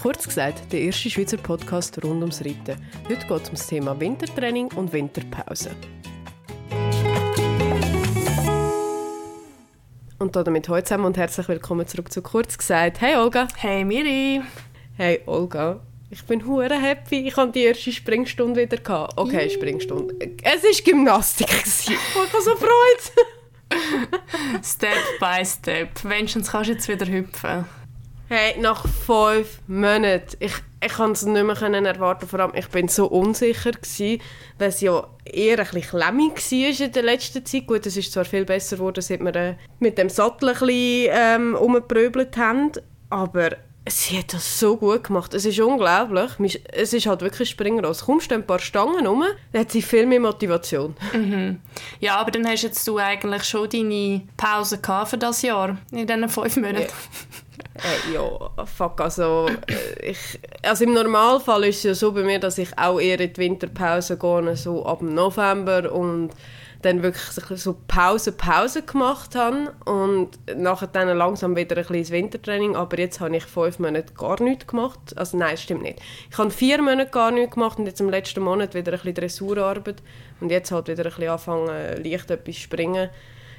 Kurz gesagt, der erste Schweizer Podcast rund ums Reiten. Heute geht es um das Thema Wintertraining und Winterpause. Und damit heute zusammen und herzlich willkommen zurück zu Kurz gesagt. Hey Olga. Hey Miri. Hey Olga. Ich bin hure happy. Ich hatte die erste Springstunde wieder. Gehabt. Okay, mm. Springstunde. Es war Gymnastik. ich habe so Freude. step by step. Wenigstens kannst du jetzt wieder hüpfen. Hey, nach fünf Monaten. Ich, ich konnte es nicht mehr erwarten. Vor allem, ich bin so unsicher, gewesen, weil es ja eher ein bisschen klemmig war in der letzten Zeit. Gut, es ist zwar viel besser geworden, seit wir äh, mit dem Sattel ein bisschen ähm, haben. Aber sie hat das so gut gemacht. Es ist unglaublich. Es ist halt wirklich Springross. Kommst du ein paar Stangen rum, dann hat sie viel mehr Motivation. Mhm. Ja, aber dann hast jetzt du eigentlich schon deine Pause für das Jahr, in diesen fünf Monaten. Ja. Äh, ja, fuck, also, äh, ich, also im Normalfall ist es ja so bei mir, dass ich auch eher in die Winterpause gehe, so ab November und dann wirklich so Pause, Pause gemacht habe und nachher dann langsam wieder ein kleines Wintertraining, aber jetzt habe ich fünf Monate gar nichts gemacht, also nein, stimmt nicht. Ich habe vier Monate gar nichts gemacht und jetzt im letzten Monat wieder ein bisschen Dressurarbeit und jetzt halt wieder ein bisschen anfangen, leicht etwas springen.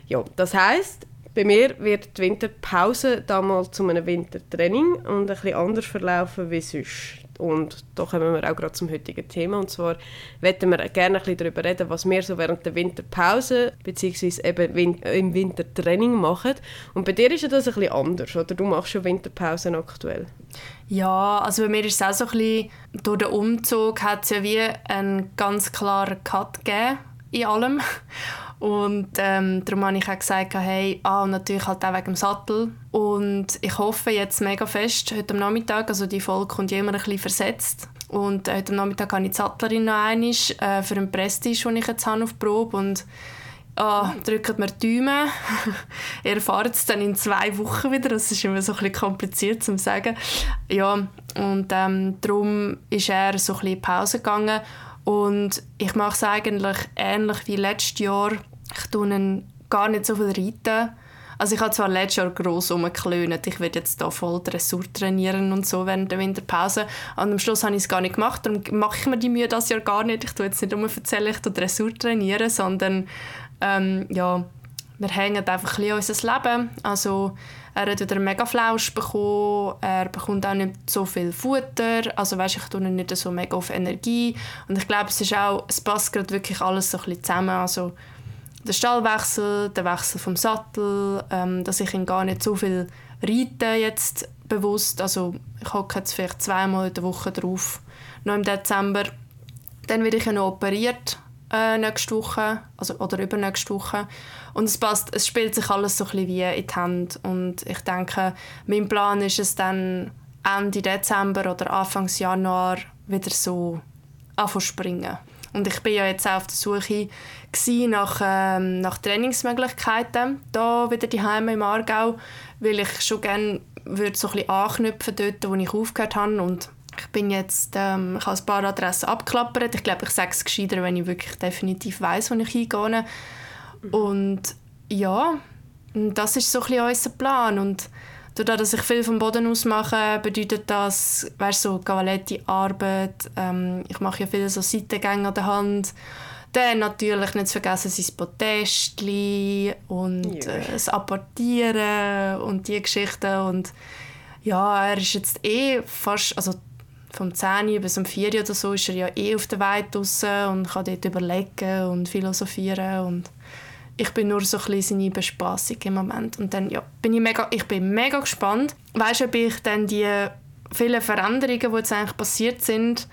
Ja, das heisst, bei mir wird die Winterpause damals zu einem Wintertraining und ein anders verlaufen wie sonst. Und da kommen wir auch gerade zum heutigen Thema. Und zwar möchten wir gerne ein bisschen darüber reden, was wir so während der Winterpause bzw. eben im Wintertraining machen. Und bei dir ist das ein bisschen anders, oder? Du machst schon Winterpausen aktuell. Ja, also bei mir ist es auch so ein bisschen, durch den Umzug hat es ja wie einen ganz klaren Cut gegeben in allem. Und ähm, darum habe ich auch gesagt, hey, ah, und natürlich halt auch wegen dem Sattel. Und ich hoffe jetzt mega fest, heute am Nachmittag, also die Folge kommt immer ein bisschen versetzt. Und äh, heute am Nachmittag habe ich die Sattlerin noch einmal äh, für einen Prestige, den ich jetzt habe auf Probe. Und ah, drückt mir die Daumen. Ihr erfahrt es dann in zwei Wochen wieder. Das ist immer so ein bisschen kompliziert zu sagen. Ja, und ähm, darum ist er so ein bisschen in Pause gegangen. Und ich mache es eigentlich ähnlich wie letztes Jahr. Ich tue gar nicht so viel reiten. Also ich habe zwar letztes Jahr gross rumgeklönt, ich werde jetzt hier voll Dressur trainieren und so während der Winterpause. Und am Schluss habe ich es gar nicht gemacht, darum mache ich mir die Mühe das Jahr gar nicht. Ich tue jetzt nicht um erzählen, ich tue Dressur trainieren, sondern ähm, ja, wir hängen einfach ein bisschen unser Leben. Also er hat wieder mega Flausch bekommen, er bekommt auch nicht so viel Futter, also weißt, ich tue nicht so mega auf Energie und ich glaube, es ist auch, es passt gerade wirklich alles so ein bisschen zusammen, also der Stallwechsel, der Wechsel vom Sattel, ähm, dass ich ihn gar nicht so viel reite jetzt bewusst, also ich hocke jetzt vielleicht zweimal in der Woche drauf, noch im Dezember. Dann werde ich ja noch operiert äh, nächste Woche also, oder übernächste Woche. Und es passt, es spielt sich alles so ein bisschen wie in die Hand. Und ich denke, mein Plan ist es dann Ende Dezember oder Anfang Januar wieder so anfangen springen. Und ich bin ja jetzt auch auf der Suche nach, ähm, nach Trainingsmöglichkeiten, da wieder die Heime im Aargau, weil ich schon gerne würde so ein bisschen anknüpfen dort, wo ich aufgehört habe und ich bin jetzt, ähm, ich habe ein paar Adressen abgeklappert. Ich glaube, ich sage es gescheiter, wenn ich wirklich definitiv weiß, wo ich hingehe. Und ja, das ist so ein bisschen unser Plan. Und dadurch, dass ich viel vom Boden aus mache, bedeutet das, weißt so Cavaletti-Arbeit. Ähm, ich mache ja viele so Seitengänge an der Hand. Dann natürlich nicht zu vergessen sein Podestli und äh, das Apportieren und die Geschichten. Und ja, er ist jetzt eh fast, also vom 10 bis um 4 oder so ist er ja eh auf der Weide draussen und kann dort überlegen und philosophieren und ich bin nur so ein bisschen seine Bespassung im Moment und dann ja, bin ich mega, ich bin mega gespannt. Weißt du, ob ich dann die vielen Veränderungen, die jetzt eigentlich passiert sind,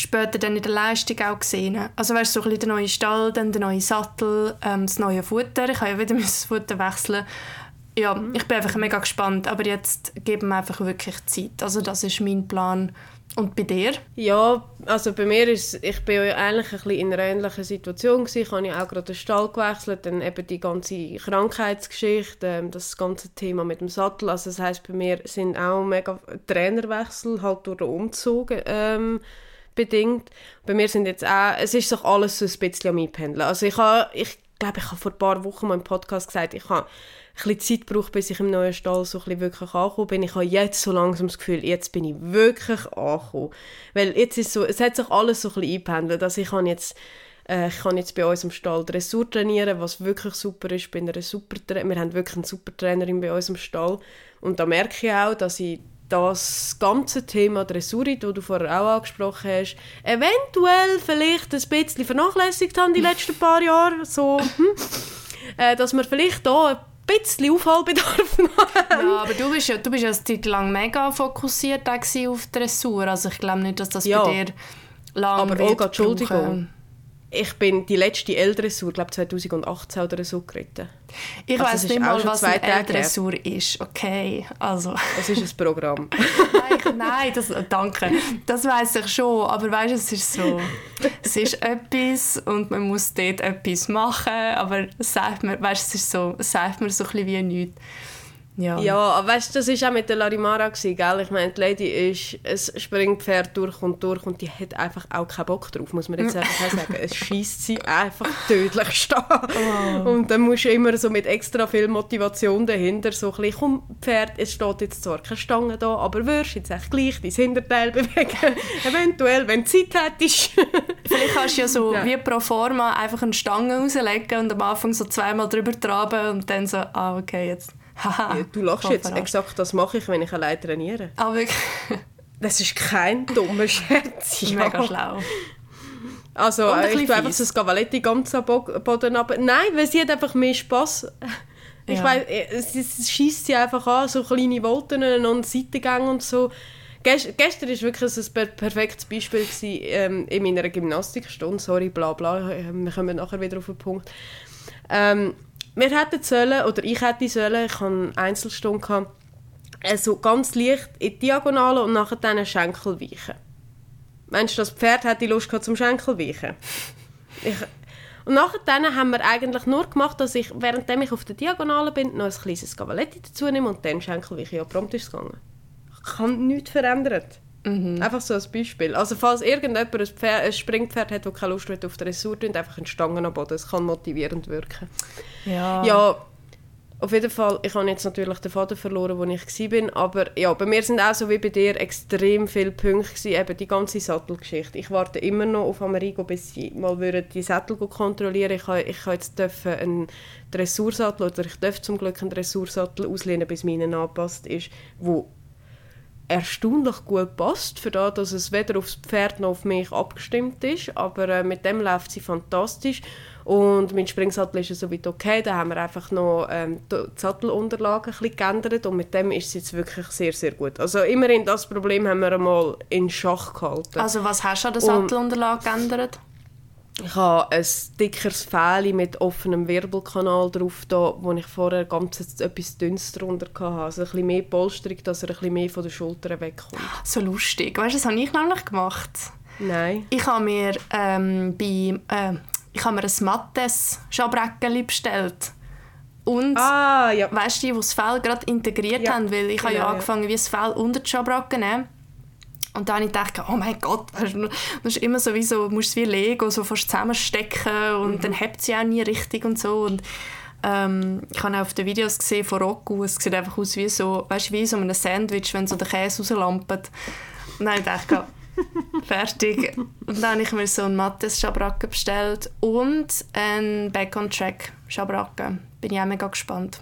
später dann in der Leistung auch gesehen. Also weißt du, so ein bisschen der neue Stall, dann der neue Sattel, ähm, das neue Futter. Ich habe ja wieder das Futter wechseln ja, ich bin einfach mega gespannt, aber jetzt geben wir einfach wirklich Zeit. Also das ist mein Plan. Und bei dir? Ja, also bei mir ist ich bin ja eigentlich ein bisschen in einer ähnlichen Situation gewesen. Ich habe ja auch gerade den Stall gewechselt, dann eben die ganze Krankheitsgeschichte, ähm, das ganze Thema mit dem Sattel. Also das heißt bei mir sind auch mega Trainerwechsel halt durch den Umzug ähm, bedingt. Bei mir sind jetzt auch, es ist doch alles so ein bisschen am Einpendeln. Also ich, habe, ich glaube, ich habe vor ein paar Wochen mal im Podcast gesagt, ich habe ein bisschen Zeit gebraucht, bis ich im neuen Stall so ein bisschen wirklich angekommen bin. Ich habe jetzt so langsam das Gefühl, jetzt bin ich wirklich angekommen. Weil jetzt ist so, es hat sich alles so ein bisschen eingependelt. Also ich kann jetzt äh, ich kann jetzt bei uns im Stall Dressur trainieren, was wirklich super ist. Bin eine super wir haben wirklich eine super Trainerin bei uns im Stall. Und da merke ich auch, dass ich das ganze Thema Dressurit, das du vorher auch angesprochen hast, eventuell vielleicht ein bisschen vernachlässigt haben die letzten paar Jahre. So, hm, äh, dass wir vielleicht da ein bisschen Aufholbedarf haben. Ja, aber du bist ja, du bist ja eine Zeit lang mega fokussiert auf Dressur. Also ich glaube nicht, dass das ja. bei dir lang Aber Olga, Entschuldigung ich bin die letzte L-Dressur, glaube 2018 oder so geritten. Ich also, weiß nicht mal, was eine L-Dressur ist. Okay, also. Es ist ein Programm. nein, nein das, danke. Das weiß ich schon, aber weißt du, es ist so, es ist etwas und man muss dort etwas machen, aber sagt man, weißt, es ist so, sagt man so ein bisschen wie nichts. Ja, ja aber weißt, das war auch mit der Larimara, gewesen, gell? Ich meine, die Lady ist ein Springpferd durch und durch und die hat einfach auch keinen Bock drauf, muss man jetzt einfach sagen. Es schießt sie einfach tödlich stehen. Oh. Und dann musst du immer so mit extra viel Motivation dahinter so ein bisschen, komm Pferd, es steht jetzt zwar keine Stange da, aber wirst jetzt echt gleich dein Hinterteil bewegen. Eventuell, wenn du Zeit hättest. Vielleicht kannst du ja so ja. wie pro forma einfach eine Stange rauslegen und am Anfang so zweimal drüber traben und dann so, ah okay, jetzt Haha, du lachst jetzt. Exakt das mache ich, wenn ich allein trainiere. Ah, wirklich? Das ist kein dummer Scherz. Ja. Mega schlau. Also, äh, ich tue einfach das Cavaletti ganz am Boden ab. Nein, weil sie hat einfach mehr Spass. Ich ja. weiss, äh, es, schießt sie einfach an, so kleine Wolten und Seitengänge und so. Gest, gestern war wirklich ein per perfektes Beispiel gewesen, ähm, in meiner Gymnastikstunde. Sorry, bla bla, wir kommen nachher wieder auf den Punkt. Ähm, wir hätten sollen, oder ich hätte sollen, ich hatte eine Einzelstunde, gehabt, also ganz leicht in die Diagonale und nachher dann einen Schenkel weichen. Meinst du, das Pferd hätte Lust gehabt zum Schenkel weichen? Ich, und nachher dann haben wir eigentlich nur gemacht, dass ich, während ich auf der Diagonale bin, noch ein kleines Cavaletti dazu nehme und dann Schenkel weichen. Ja, prompt ist es gegangen. Ich habe nichts verändert. Mhm. Einfach so als Beispiel. Also falls irgendjemand ein, Pferd, ein Springpferd hat, das keine Lust hat auf der Dressur, tun einfach eine Stange am Boden. Das kann motivierend wirken. Ja. ja, auf jeden Fall, ich habe jetzt natürlich den Faden verloren, wo ich war, aber ja, bei mir sind auch so wie bei dir extrem viele Punkte gewesen, eben die ganze Sattelgeschichte. Ich warte immer noch auf Amerigo, bis sie mal die Sattel kontrollieren Ich habe, ich habe jetzt einen Dressursattel, oder ich darf zum Glück einen Dressursattel auslehnen, bis meinen angepasst ist, wo erstaunlich gut passt, für das, dass es weder aufs Pferd noch auf mich abgestimmt ist. Aber äh, mit dem läuft sie fantastisch. Und mein Springsattel ist soweit okay. Da haben wir einfach noch ähm, die Sattelunterlagen ein bisschen geändert und mit dem ist es jetzt wirklich sehr, sehr gut. Also immerhin das Problem haben wir einmal in Schach gehalten. Also was hast du an der Sattelunterlage geändert? Ich habe ein dickeres Fähli mit offenem Wirbelkanal drauf, da, wo ich vorher ganz etwas dünnes drunter hatte. Also ein bisschen mehr Polsterung, dass er ein bisschen mehr von den Schultern wegkommt. So lustig. Weißt du, das habe ich nämlich gemacht. Nein. Ich habe mir ähm, bei... Äh, ich habe mir ein mattes Schabreckchen bestellt. Und ah, ja. weißt du, die, die das Fell gerade integriert ja. haben, weil ich genau, habe ja angefangen, ja. wie das Fell unter die Schabracke nehmen. Und dann habe ich gedacht, oh mein Gott, weißt du, das ist immer so wie so, musst es wie Lego so fast zusammenstecken und mhm. dann hebt sie auch nie richtig und so. Und ähm, ich habe auch auf den Videos gesehen von Rocco, es sieht einfach aus wie so, weißt, wie so ein Sandwich, wenn so der Käse rauslampt. Und dann habe ich gedacht, fertig. Und dann habe ich mir so ein mattes Schabracke bestellt und ein Back-on-Track Schabracke. Bin ich auch mega gespannt.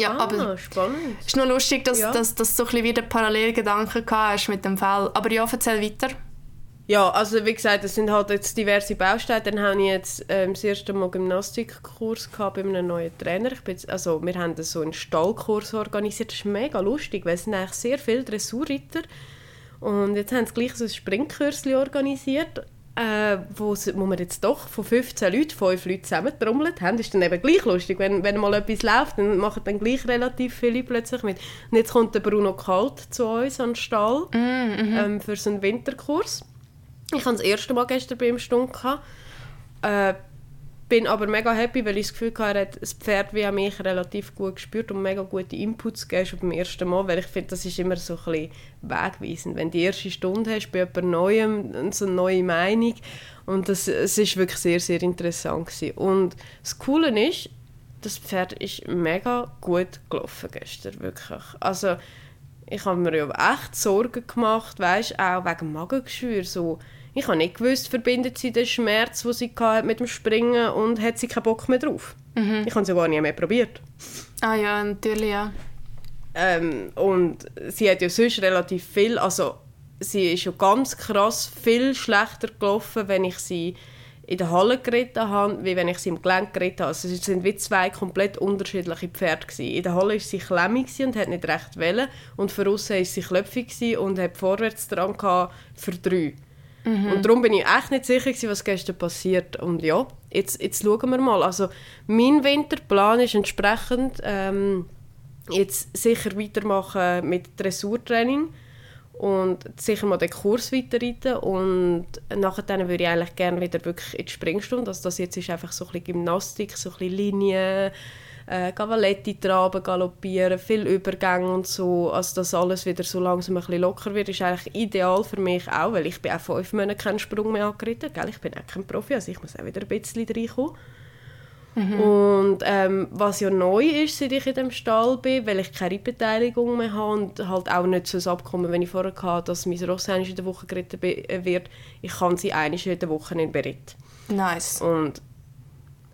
Ja, ah, aber spannend. Es ist nur lustig, dass, ja. dass, dass du so ein wieder Parallelgedanken hast mit dem Fall. Aber ja, erzähl weiter. Ja, also wie gesagt, es sind halt jetzt diverse Bausteine. Dann habe ich jetzt ähm, das erste Mal Gymnastikkurs bei einem neuen Trainer. Ich bin jetzt, also wir haben so einen Stallkurs organisiert. Das ist mega lustig, weil es sind eigentlich sehr viele Dressurritter. Und jetzt haben sie gleich so ein Springkurs organisiert äh, wo, wo wir jetzt doch von 15 Leuten, 5 Leute zusammentrommelt haben, ist dann eben gleich lustig. Wenn, wenn mal etwas läuft, dann machen dann gleich relativ viele plötzlich mit. Und jetzt kommt der Bruno Kalt zu uns an den Stall mm, mm ähm, für so einen Winterkurs. Ich hatte das erste Mal gestern bei ihm Stunde. Äh, bin aber mega happy, weil ich das Gefühl hatte, er das Pferd wie an mich relativ gut gespürt und mega gute Inputs gegeben schon beim ersten Mal, weil ich finde, das ist immer so ein bisschen wegweisend. Wenn du die erste Stunde hast bei jemand Neuem, so eine neue Meinung und das, es ist wirklich sehr, sehr interessant gewesen. Und das Coole ist, das Pferd ist mega gut gelaufen gestern, wirklich. Also ich habe mir ja echt Sorgen gemacht, weißt, auch wegen Magengeschwür, so ich habe nicht gewusst, verbindet sie den Schmerz, den sie hatte mit dem Springen und hat sie keinen Bock mehr drauf. Mhm. Ich habe sie gar nicht mehr probiert. Ah ja, natürlich, ja. Ähm, und sie hat ja sonst relativ viel, also sie ist ja ganz krass viel schlechter gelaufen, wenn ich sie in der Halle geritten habe, wie wenn ich sie im Gelenk geritten habe. Also es sind wie zwei komplett unterschiedliche Pferde gewesen. In der Halle war sie klemmig und hat nicht recht wollen und für außen war sie klöpfig und hat vorwärts dran für drei. Mhm. Und darum bin ich echt nicht sicher, was gestern passiert. Und ja, jetzt, jetzt schauen wir mal. Also mein Winterplan ist entsprechend ähm, jetzt sicher weitermachen mit Dressurtraining und sicher mal den Kurs weiterreiten und nachher würde ich eigentlich gerne wieder wirklich in die Springstunde. Also das jetzt ist einfach so ein bisschen Gymnastik, so ein bisschen Linien, äh, Cavaletti traben, galoppieren, viel Übergänge und so, also dass alles wieder so langsam ein bisschen locker wird, ist eigentlich ideal für mich auch, weil ich bin auch fünf Monate keinen Sprung mehr angeritten, gell? ich bin auch kein Profi, also ich muss auch wieder ein bisschen reinkommen. Mhm. Und ähm, was ja neu ist, seit ich in dem Stall bin, weil ich keine Beteiligung mehr habe und halt auch nicht so ein Abkommen, wenn ich vorher hatte, dass mein Ross in der Woche geritten äh, wird, ich kann sie einmal in der Woche in Beritt. Nice. Und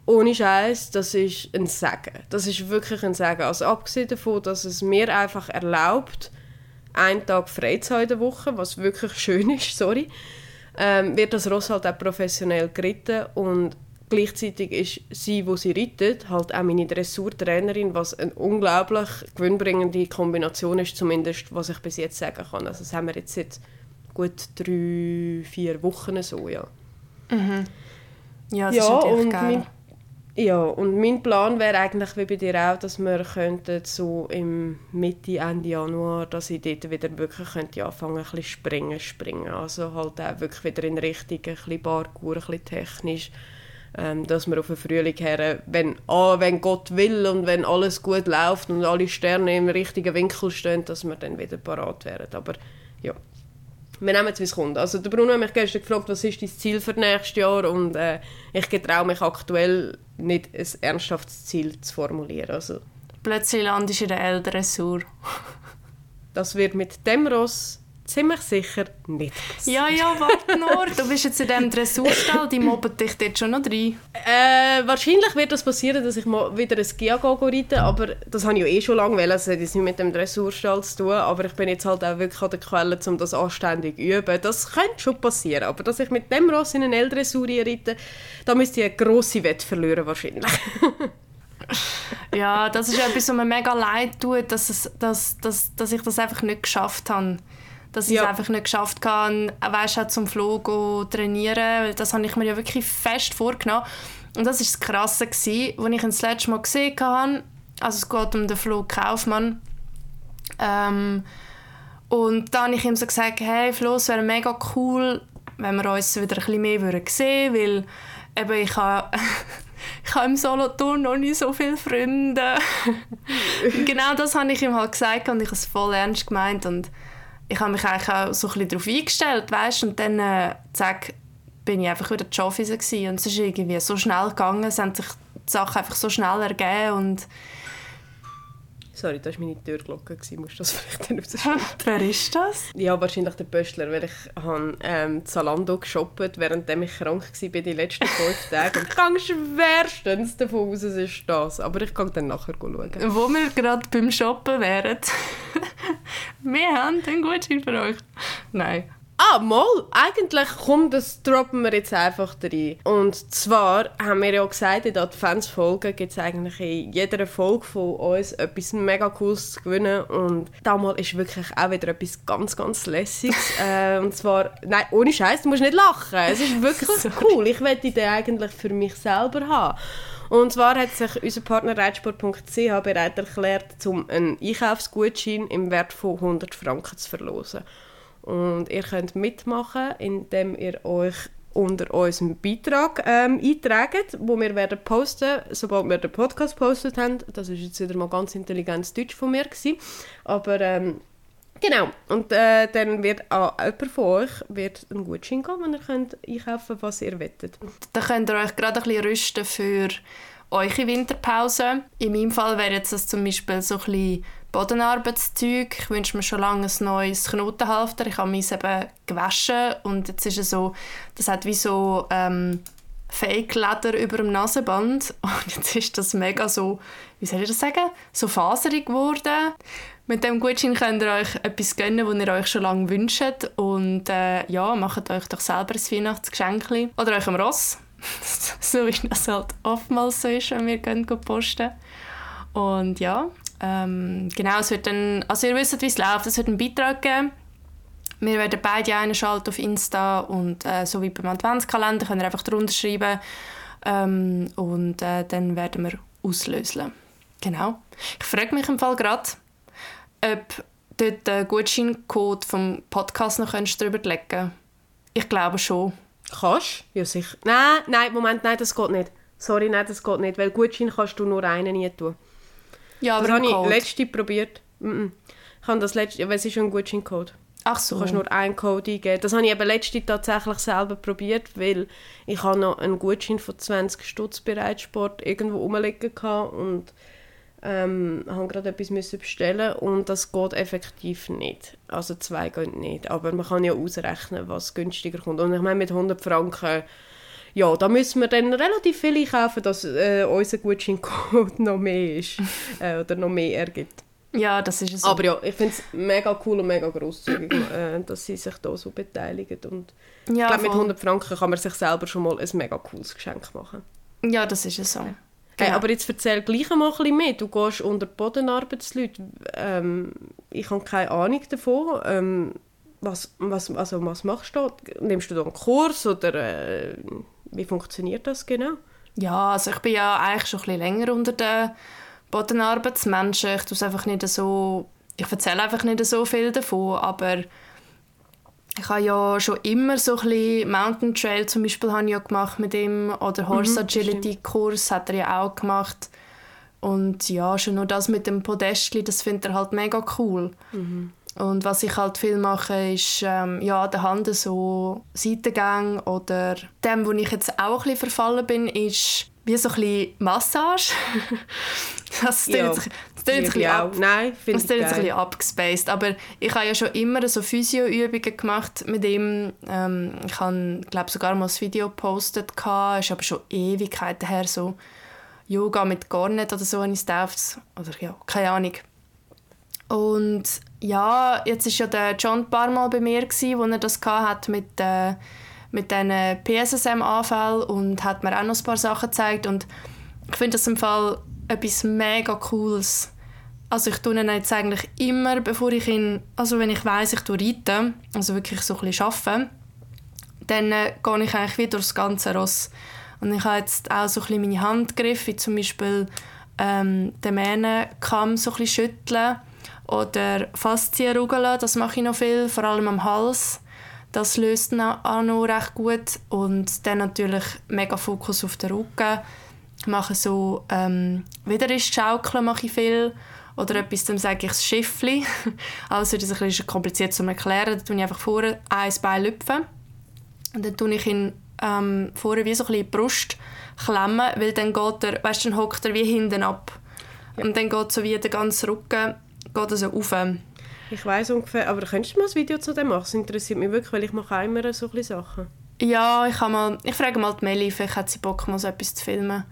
ohne Scheiß, das ist ein Segen. Das ist wirklich ein Segen. Also abgesehen davon, dass es mir einfach erlaubt, einen Tag frei zu haben in der Woche, was wirklich schön ist, sorry, ähm, wird das Ross halt auch professionell geritten und gleichzeitig ist sie, wo sie reitet, halt auch meine Dressurtrainerin, was eine unglaublich gewinnbringende Kombination ist, zumindest was ich bis jetzt sagen kann. Also das haben wir jetzt seit gut drei, vier Wochen so, ja. Mhm. Ja, das ja, ist natürlich und geil. Mein, ja, und mein Plan wäre eigentlich wie bei dir auch, dass wir könnten so im Mitte, Ende Januar, dass ich dort wieder wirklich könnte anfangen ein bisschen springen, springen. Also halt auch wirklich wieder in Richtung ein bisschen Parkour, ein bisschen technisch. Ähm, dass wir auf den Frühling her, wenn, ah, wenn Gott will und wenn alles gut läuft und alle Sterne im richtigen Winkel stehen, dass wir dann wieder parat wären. Aber ja, wir nehmen es, wie es kommt. Also der Bruno hat mich gestern gefragt, was ist dein Ziel für nächstes Jahr und äh, ich traue mich aktuell nicht, ein ernsthaftes Ziel zu formulieren. Also, Plötzlich landest du in der L-Dressur. das wird mit dem Ross ziemlich sicher nicht passieren. Ja, ja, warte nur. Du bist jetzt in diesem Dressurstall, die mobben dich dort schon noch rein. Äh, wahrscheinlich wird das passieren, dass ich mal wieder ein Gia reite, aber das habe ich ja eh schon lange wollen. Das hat jetzt nicht mit dem Dressurstall zu tun, aber ich bin jetzt halt auch wirklich an der Quelle, um das anständig zu üben. Das könnte schon passieren, aber dass ich mit dem Ross in eine L-Dressur reite, da müsste ich eine grosse Wette verlieren wahrscheinlich. ja, das ist etwas, was mir mega leid tut, dass, es, dass, dass, dass ich das einfach nicht geschafft habe dass ich ja. es einfach nicht geschafft habe, weißt, auch zum Flug zu trainieren. Das habe ich mir ja wirklich fest vorgenommen. Und das war das Krasse, als ich ihn das letzte Mal gesehen habe. Also es geht um den Flug Kaufmann. Ähm, und dann habe ich ihm so gesagt, hey Flo, es wäre mega cool, wenn wir uns wieder ein bisschen mehr sehen würden, weil eben ich habe... ich habe im Solothurn noch nicht so viele Freunde. genau das habe ich ihm halt gesagt und ich habe es voll ernst gemeint und ich habe mich eigentlich auch so ein bisschen darauf eingestellt, weißt? und dann äh, zack, bin ich einfach wieder gewesen. und es ist irgendwie so schnell gegangen, es haben sich die Sachen einfach so schnell ergeben und Sorry, das war meine Türglocke, musst du das vielleicht dann rausschneiden? Wer ist das? Ja, wahrscheinlich der Pöstler, weil ich habe ähm, Zalando geshoppt, während ich krank war die letzten fünf Tage. Und ich gehe schwerstens davon aus, es ist das. Aber ich kann dann nachher schauen. Wo wir gerade beim Shoppen wären. wir haben einen Gutschein für euch. Nein. Ah, mal, eigentlich kommt das droppen wir jetzt einfach rein. Und zwar haben wir ja gesagt, in den Adventsfolgen gibt es eigentlich in jeder Folge von uns etwas mega Cooles zu gewinnen. Und damals ist wirklich auch wieder etwas ganz, ganz Lässiges. äh, und zwar, nein, ohne Scheiß, du musst nicht lachen. Es ist wirklich cool. Ich werde die eigentlich für mich selber haben. Und zwar hat sich unser Partner reitsport.ch bereit erklärt, um einen Einkaufsgutschein im Wert von 100 Franken zu verlosen. Und ihr könnt mitmachen, indem ihr euch unter unserem Beitrag ähm, eintragen, wo wir werden posten, sobald wir den Podcast postet haben. Das ist jetzt wieder mal ganz intelligentes Deutsch von mir gewesen. aber ähm, genau und äh, dann wird an jemand von euch wird ein Gutschein geben, wo ihr könnt einkaufen, was ihr wettet. Da könnt ihr euch gerade ein bisschen rüsten für eure Winterpause. In meinem Fall wäre jetzt das zum Beispiel so ein bisschen Bodenarbeitszeug. Ich wünsche mir schon lange ein neues Knotenhalfter. Ich habe mich eben gewaschen und jetzt ist es so, das hat wie so ähm, Fake-Leder über dem Nasenband und jetzt ist das mega so, wie soll ich das sagen, so faserig geworden. Mit dem Gutschein könnt ihr euch etwas gönnen, was ihr euch schon lange wünscht und äh, ja, macht euch doch selber ein Weihnachtsgeschenk oder euch am Ross. so wie das halt oftmals so ist, wenn wir gehen posten. Und ja, ähm, genau, es wird dann, also ihr wisst, wie es läuft, es wird einen Beitrag geben. Wir werden beide einschalten auf Insta und äh, so wie beim Adventskalender könnt ihr einfach drunter schreiben ähm, und äh, dann werden wir auslösen. Genau. Ich frage mich im Fall gerade, ob dort den Gutscheincode vom Podcast noch drüber legen Ich glaube schon. Kannst? Ja, sicher. Nein, nein, Moment, nein, das geht nicht. Sorry, nein, das geht nicht, weil Gutschein kannst du nur einen nie tun. Ja, aber das habe ich letzte probiert. Mm -mm. Ich habe das letzte, weil es ist ein Gutscheincode. Ach so. Du kannst nur einen Code eingeben. Das habe ich eben letzte tatsächlich selber probiert, weil ich habe noch einen Gutschein von 20 Stutz Bereitsport irgendwo rumliegen und ähm, habe gerade etwas müssen bestellen und das geht effektiv nicht. Also zwei gehen nicht, aber man kann ja ausrechnen, was günstiger kommt. Und ich meine, mit 100 Franken, ja, da müssen wir dann relativ viel kaufen, dass äh, unser Gutscheincode noch mehr ist äh, oder noch mehr ergibt. Ja, das ist es. Aber ja, ich finde es mega cool und mega grosszügig, äh, dass sie sich da so beteiligen. Und ja, ich glaube, mit 100 Franken kann man sich selber schon mal ein mega cooles Geschenk machen. Ja, das ist es so. Genau. Hey, aber jetzt erzähl gleich mal ein bisschen mehr. Du gehst unter Bodenarbeitsleute. Ähm, ich habe keine Ahnung davon. Ähm, was, was, also was machst du da? Nimmst du da einen Kurs oder äh, wie funktioniert das genau? Ja, also ich bin ja eigentlich schon ein bisschen länger unter den Bodenarbeitsmenschen. Ich tue einfach nicht so, ich erzähle einfach nicht so viel davon, aber ich habe ja schon immer so ein bisschen Mountain Trail zum Beispiel habe ich ja gemacht mit ihm oder Horse mhm, Agility Kurs hat er ja auch gemacht und ja schon nur das mit dem Podestli das findet er halt mega cool mhm. Und was ich halt viel mache ist ähm, ja der Hand so Seitengänge oder dem wo ich jetzt auch ein bisschen verfallen bin ist wie so ein bisschen Massage. das klingt ein bisschen ab, Nein, das ist ein bisschen abgespaced. Aber ich habe ja schon immer so Physio-Übungen gemacht mit ihm. Ähm, ich habe, glaube sogar mal ein Video gepostet. Es ist aber schon Ewigkeiten her. So Yoga mit Garnet oder so habe ich es Oder ja, keine Ahnung. Und ja, jetzt war ja der John ein paar Mal bei mir, gewesen, wo er das hatte mit äh, mit diesen PSSM-Anfällen und hat mir auch noch ein paar Sachen gezeigt und ich finde das im Fall etwas mega Cooles. Also ich tue ihn jetzt eigentlich immer, bevor ich ihn, also wenn ich weiß ich tue reiten, also wirklich so ein bisschen arbeiten, dann äh, gehe ich eigentlich wieder durchs ganze Ross. Und ich habe jetzt auch so ein bisschen meine Handgriffe, wie zum Beispiel ähm, den Mähnenkamm so ein bisschen schütteln oder Faszien rugeln, das mache ich noch viel, vor allem am Hals. Das löst auch noch recht gut. Und dann natürlich mega Fokus auf den Rücken. Ich mache so ähm, wieder ist Schaukeln mache ich viel. Oder etwas, dann sage ich das Schiffli. also das ist ein bisschen kompliziert zu erklären. Da tue ich einfach vorne ein Bein lüpfen. Und dann tue ich ihn ähm, vorne wie so ein bisschen die Brust klemmen, weil dann geht er, weißt, dann hockt er wie hinten ab. Ja. Und dann geht so wie der ganze Rücken geht er so rauf. Ich weiß ungefähr, aber könntest du mal ein Video zu dem machen? Das interessiert mich wirklich, weil ich mache immer so Sachen. Ja, ich, mal, ich frage mal die Melli, vielleicht hat sie Bock, mal so etwas zu filmen.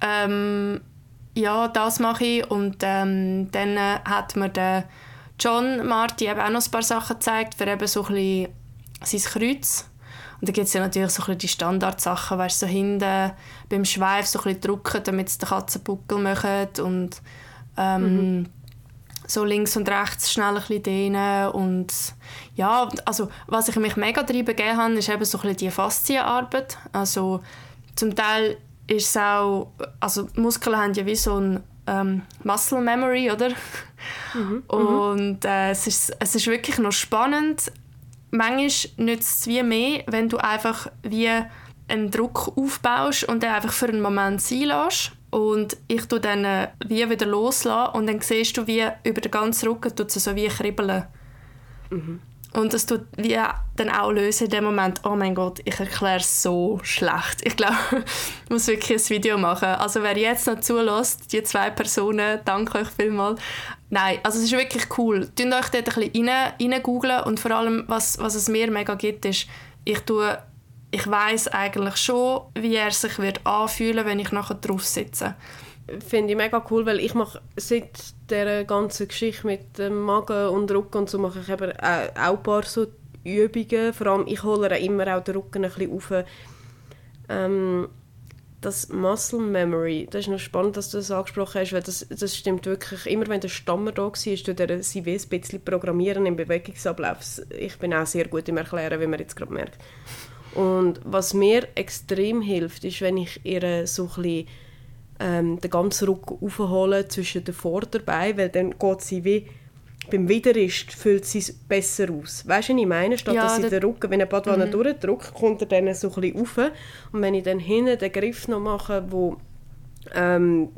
Ähm, ja, das mache ich und ähm, dann äh, hat mir der John Marty eben auch noch ein paar Sachen gezeigt, für eben so ein bisschen sein Kreuz. Und da gibt es ja natürlich so ein die Standardsachen, weißt, so hinten beim Schweif so ein bisschen drücken, damit es den Katzenbuckel macht und ähm, mhm so links und rechts schnell ein bisschen dehnen und ja, also was ich mich mega drin begeben habe, ist eben so ein bisschen die Faszienarbeit. Also zum Teil ist es auch, also Muskeln haben ja wie so ein ähm, Muscle Memory, oder? Mhm. Und äh, es, ist, es ist wirklich noch spannend, manchmal nützt es wie mehr, wenn du einfach wie einen Druck aufbaust und den einfach für einen Moment sein lässt. Und ich tue dann äh, wie wieder loslassen und dann siehst du, wie über den ganzen Rücken tut es so wie kribbeln. Mhm. Und das tut wie dann auch lösen in dem Moment, oh mein Gott, ich erkläre es so schlecht. Ich glaube, ich muss wirklich ein Video machen. Also wer jetzt noch zulässt, die zwei Personen, danke euch vielmals. Nein, also es ist wirklich cool. Tut euch dort ein bisschen rein, rein und vor allem, was, was es mir mega gibt, ist, ich tue ich weiß eigentlich schon, wie er sich wird anfühlen, wenn ich nachher drauf sitze. Finde ich mega cool, weil ich mache seit der ganzen Geschichte mit dem Magen und Rücken und so mache ich eben auch ein paar so Übungen. Vor allem ich hole immer auch den Rücken ein bisschen auf. Ähm, das Muscle Memory, das ist noch spannend, dass du das angesprochen hast, weil das, das stimmt wirklich. Immer wenn der Stammer da war, du der sie ein bisschen programmieren im Bewegungsablauf. Ich bin auch sehr gut im Erklären, wie man jetzt gerade merkt. Und was mir extrem hilft, ist, wenn ich ihr so ein bisschen, ähm, den ganzen Rücken aufhole zwischen den Vorderbeinen, weil dann geht sie wie beim Widerrist fühlt sie es besser aus. Weißt du, was ich meine? Statt ja, dass sie den Rücken, wenn eine Badwanne mhm. durchdrückt, kommt er dann so ein bisschen rauf. Und wenn ich dann hinten den Griff noch mache, wo ähm,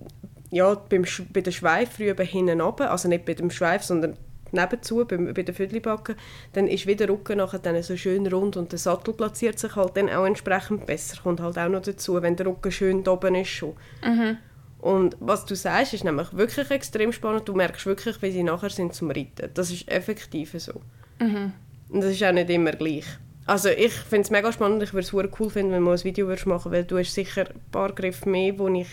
ja, beim, bei der Schweifrübe hinten runter, also nicht bei dem Schweif, sondern nebenzu, bei, bei den Viertelbacken, dann ist wieder der Rücken nachher dann so schön rund und der Sattel platziert sich halt dann auch entsprechend besser. Kommt halt auch noch dazu, wenn der Rücken schön oben ist schon. Mhm. Und was du sagst, ist nämlich wirklich extrem spannend. Du merkst wirklich, wie sie nachher sind zum Reiten. Das ist effektiv so. Mhm. Und das ist auch nicht immer gleich. Also ich finde es mega spannend. Ich würde es cool finden, wenn du ein Video machen würdest, weil du hast sicher ein paar Griffe mehr, die ich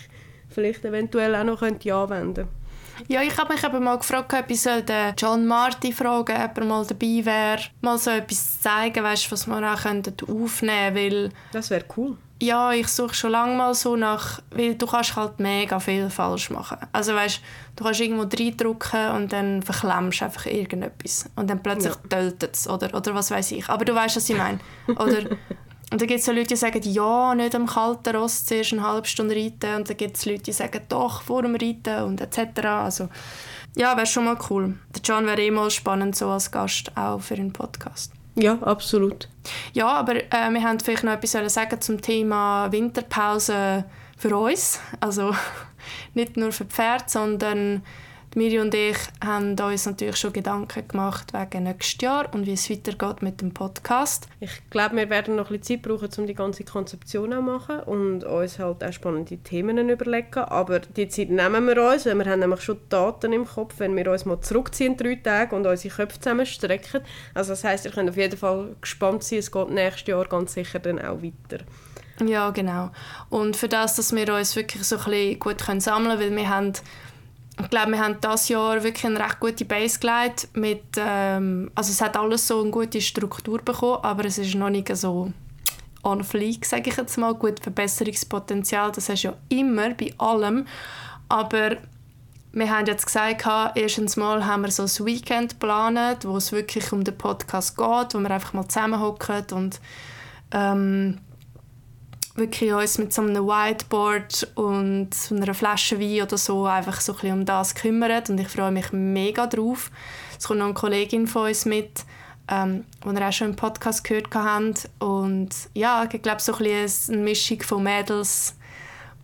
vielleicht eventuell auch noch anwenden könnte. Ja, ich habe mich eben mal gefragt, ob ich den John Marty fragen ob er mal dabei wäre, mal so etwas zeigen, weißt, was wir auch aufnehmen könnten, Das wäre cool. Ja, ich suche schon lange mal so nach, weil du kannst halt mega viel falsch machen. Also weißt, du kannst irgendwo reindrücken und dann verklemmst einfach irgendetwas und dann plötzlich ja. tötet es oder, oder was weiß ich. Aber du weißt, was ich meine. Oder Und dann gibt es so Leute, die sagen, ja, nicht am kalten Ross zuerst eine halbe Stunde reiten. Und dann gibt es Leute, die sagen, doch, vor dem Reiten und etc. Also, ja, wäre schon mal cool. Der John wäre eh mal spannend so als Gast, auch für einen Podcast. Ja, absolut. Ja, aber äh, wir haben vielleicht noch etwas sagen zum Thema Winterpause für uns. Also nicht nur für Pferde, sondern Miri und ich haben uns natürlich schon Gedanken gemacht wegen nächstes Jahr und wie es weitergeht mit dem Podcast. Ich glaube, wir werden noch ein bisschen Zeit brauchen, um die ganze Konzeption zu machen und uns halt auch spannende Themen überlegen. Aber die Zeit nehmen wir uns, weil wir haben nämlich schon Daten im Kopf, wenn wir uns mal zurückziehen, drei Tage, und unsere Köpfe zusammenstrecken. Also das heisst, ihr könnt auf jeden Fall gespannt sein, es geht nächstes Jahr ganz sicher dann auch weiter. Ja, genau. Und für das, dass wir uns wirklich so ein bisschen gut sammeln können, weil wir haben ich glaube, wir haben dieses Jahr wirklich eine recht gute Base gelegt. Mit, ähm, also es hat alles so eine gute Struktur bekommen, aber es ist noch nicht so on fleek, sage ich jetzt mal. Gut, Verbesserungspotenzial, das hast du ja immer bei allem. Aber wir haben jetzt gesagt, erstens mal haben wir so ein Weekend geplant, wo es wirklich um den Podcast geht, wo wir einfach mal zusammenhocken und ähm, wirklich uns mit so einem Whiteboard und so einer Flasche Wein oder so einfach so ein um das kümmern und ich freue mich mega drauf. Es kommt noch eine Kollegin von uns mit, ähm, die wir auch schon im Podcast gehört haben. Und ja, ich glaube so ein eine Mischung von Mädels,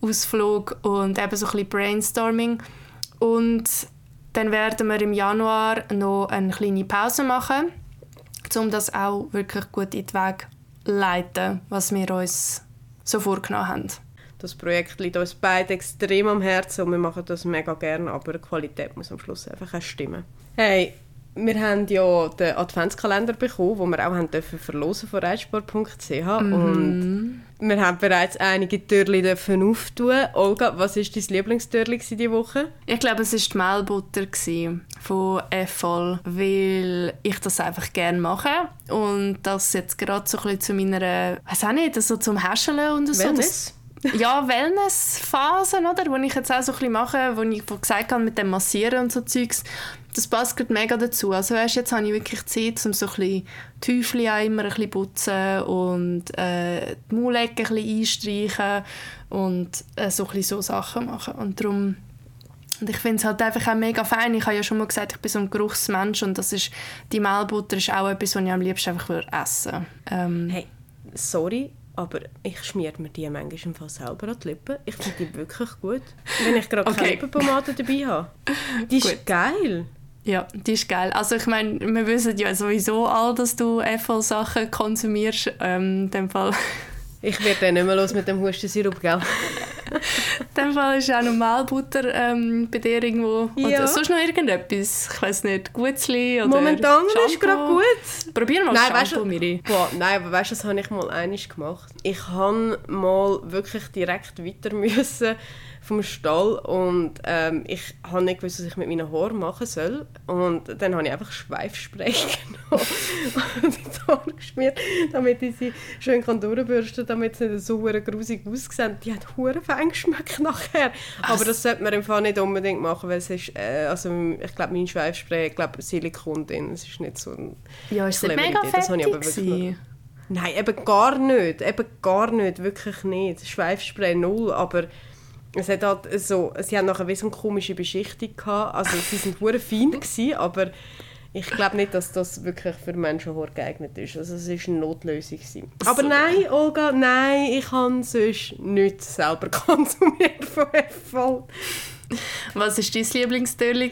Ausflug und eben so ein Brainstorming. Und dann werden wir im Januar noch eine kleine Pause machen, um das auch wirklich gut in den Weg leiten, was wir uns so vorgenommen haben. Das Projekt liegt uns beide extrem am Herzen und wir machen das mega gerne, aber die Qualität muss am Schluss einfach auch stimmen. Hey, wir haben ja den Adventskalender bekommen, den wir auch haben dürfen verlosen von reitsport.ch mhm. und wir haben bereits einige Türchen dürfen auftun. Olga, was ist dein Lieblingstürli diese Woche? Ich glaube, es war die Mehlbutter von Effol, weil ich das einfach gerne mache und das jetzt gerade so ein bisschen zu meiner, weiß auch nicht, so zum Häscheln und so. Wellness? ja, Wellness-Phasen, oder? Wo ich jetzt auch so ein bisschen mache, wo ich gesagt habe, mit dem Massieren und so Zeugs, das passt gerade mega dazu. Also weißt, jetzt habe ich wirklich Zeit, um so ein bisschen die Häufchen auch immer ein bisschen putzen und äh, die Maulecke ein bisschen einstreichen und äh, so ein bisschen so Sachen machen. Und darum Und ich finde es halt einfach auch mega fein. Ich habe ja schon mal gesagt, ich bin so ein Geruchsmensch und das ist, die Mehlbutter ist auch etwas, was ich am liebsten einfach würde essen ähm, Hey, sorry, aber ich schmiere mir die manchmal im Fall selber an die Lippen. Ich finde die wirklich gut. Wenn ich gerade Okay. keine Lippenpomade dabei habe. Die ist geil. Ja, die ist geil. Also ich meine, wir wissen ja sowieso all, dass du Apple-Sachen konsumierst. Ähm, in dem Fall, Ich werde dann nicht mehr los mit dem Hustensirup, gell? in dem Fall ist auch noch Mehlbutter ähm, bei dir irgendwo. Ja. Oder sonst noch irgendetwas. Ich weiß nicht, Gutzli oder Momentan ist Shampoo. gerade gut. Probier mal Nein, das weißt Shampoo, du, Miri. boah, nein, aber weißt du, das habe ich mal einig gemacht. Ich habe mal wirklich direkt weiter müssen vom Stall und ähm, ich habe nicht gewusst, was ich mit meinen Haaren machen soll. Und dann habe ich einfach Schweifspray genommen und die Haare geschmiert, damit ich sie schön kann durchbürsten kann, damit sie nicht so grusig aussehen. Die hat hure fein geschmeckt nachher. Aber das sollte man im Fall nicht unbedingt machen, weil es ist, äh, also ich glaube, mein Schweifspray, ich glaube, Silikon drin. Es ist nicht so ein Ja, ist mega Idee. Das habe ich aber fettig wirklich gewesen? Nein, eben gar nicht. Eben gar nicht. Wirklich nicht. Schweifspray null. Aber es hat halt so, sie haben nachher wie so eine komische Beschichtung gehabt. Also sie sind hure fein gewesen, aber ich glaube nicht, dass das wirklich für Menschenhaar geeignet ist. Also es ist eine Notlösung gewesen. Aber So. nein, Olga, nein, ich habe sonst nichts selber konsumiert von Apple. Was war dein Lieblingstörli?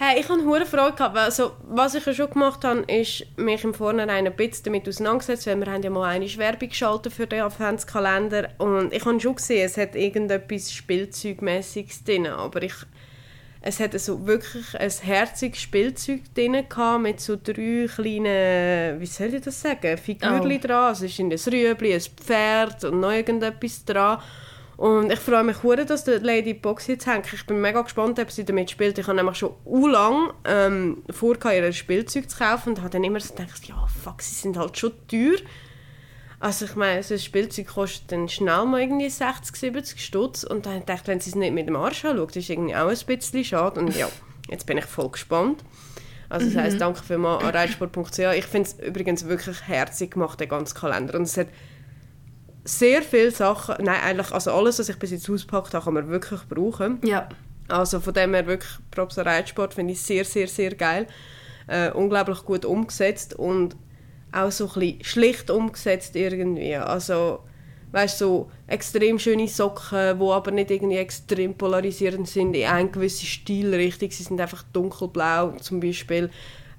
Hey, ich hatte hure Freude. Gehabt, Also, was ich ja schon gemacht habe, ist mich im Vornherein ein bisschen damit auseinandergesetzt, weil wir haben ja mal eine Werbung geschaltet für den Adventskalender und ich habe schon gesehen, es hat irgendetwas Spielzeugmäßiges drin, aber ich, es hat so wirklich ein herziges Spielzeug drin gehabt, mit so drei kleinen, wie soll ich das sagen, Figürchen Oh. dran. Also es ist ein Rüebli, ein Pferd und noch irgendetwas dran. Und ich freue mich hure, dass die Lady Box jetzt hängt. Ich bin mega gespannt, ob sie damit spielt. Ich habe nämlich schon u lang ähm, vor, ihr Spielzeug zu kaufen und habe dann immer so gedacht, ja fuck, sie sind halt schon teuer. Also ich meine, so ein Spielzeug kostet dann schnell mal irgendwie 60, 70 Stutz und dann dachte ich, wenn sie es nicht mit dem Arsch anschaut, ist irgendwie auch ein bisschen schade. Und ja, jetzt bin ich voll gespannt. Also das heisst, danke vielmals an reitsport.ch. Ich finde es übrigens wirklich herzig gemacht, der ganze Kalender. Und es hat sehr viele Sachen, nein, eigentlich, also alles, was ich bis jetzt ausgepackt habe, kann man wirklich brauchen. Ja. Also von dem her wirklich Props Reitsport, finde ich sehr, sehr, sehr geil. Äh, unglaublich gut umgesetzt und auch so ein bisschen schlicht umgesetzt irgendwie. Also, weißt so extrem schöne Socken, die aber nicht irgendwie extrem polarisierend sind in eine gewisse Stilrichtung. Sie sind einfach dunkelblau zum Beispiel.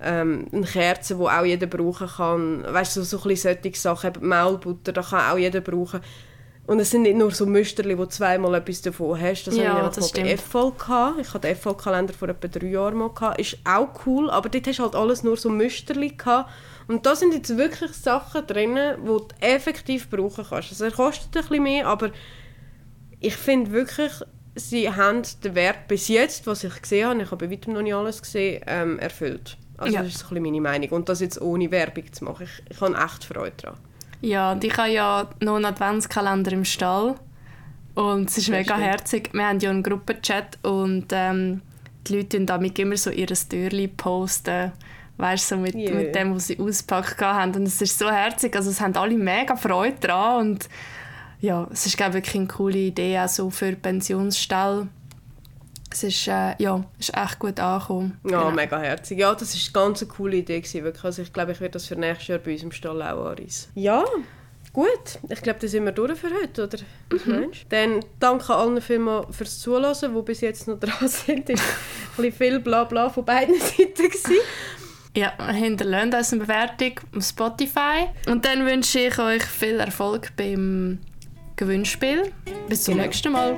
Ähm, eine Kerze, die auch jeder brauchen kann. Weißt du, so, so ein solche Sachen. Eben Maulbutter, das kann auch jeder brauchen. Und es sind nicht nur so Müsterli, wo zweimal etwas davon hast. Das Ja, habe ich das bei. FV gehabt. Ich hatte den FV-Kalender vor etwa drei Jahren mal gehabt. Ist auch cool, aber dort hast du halt alles nur so Müsterli gehabt. Und da sind jetzt wirklich Sachen drin, die du effektiv brauchen kannst. Also er kostet ein bisschen mehr, aber ich finde wirklich, sie haben den Wert bis jetzt, was ich gesehen habe, ich habe bei weitem noch nicht alles gesehen, ähm, erfüllt. Also Ja. das ist so ein meine Meinung. Und das jetzt ohne Werbung zu machen, ich, ich habe echt Freude daran. Ja, und ich habe ja noch einen Adventskalender im Stall. Und es ist Ja, mega stimmt. herzig. Wir haben ja einen Gruppenchat und ähm, die Leute tun damit immer so ihr Türli posten. Weißt du, so mit, Jö. mit dem, was sie ausgepackt haben. Und es ist so herzig. Also es haben alle mega Freude daran. Und ja, es ist, glaube ich, wirklich eine coole Idee, auch so für Pensionsstall. Es ist, äh, ja, ist echt gut angekommen. Ja, Genau. mega herzig. Ja, das ist eine ganz coole Idee gewesen, wirklich. Also ich glaube, ich werde das für nächstes Jahr bei uns im Stall auch anreisen. Ja, gut. Ich glaube, dann sind wir durch für heute, oder? Was meinst? Dann danke allen vielmals fürs Zuhören, die bis jetzt noch dran sind. Es war ein bisschen viel Blabla von beiden Seiten. Gewesen. Ja, hinterlasst uns eine Bewertung auf Spotify. Und dann wünsche ich euch viel Erfolg beim Gewinnspiel. Bis zum Genau. nächsten Mal.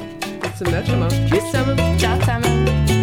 Zum nächsten Mal. Tschüss zusammen. Ciao.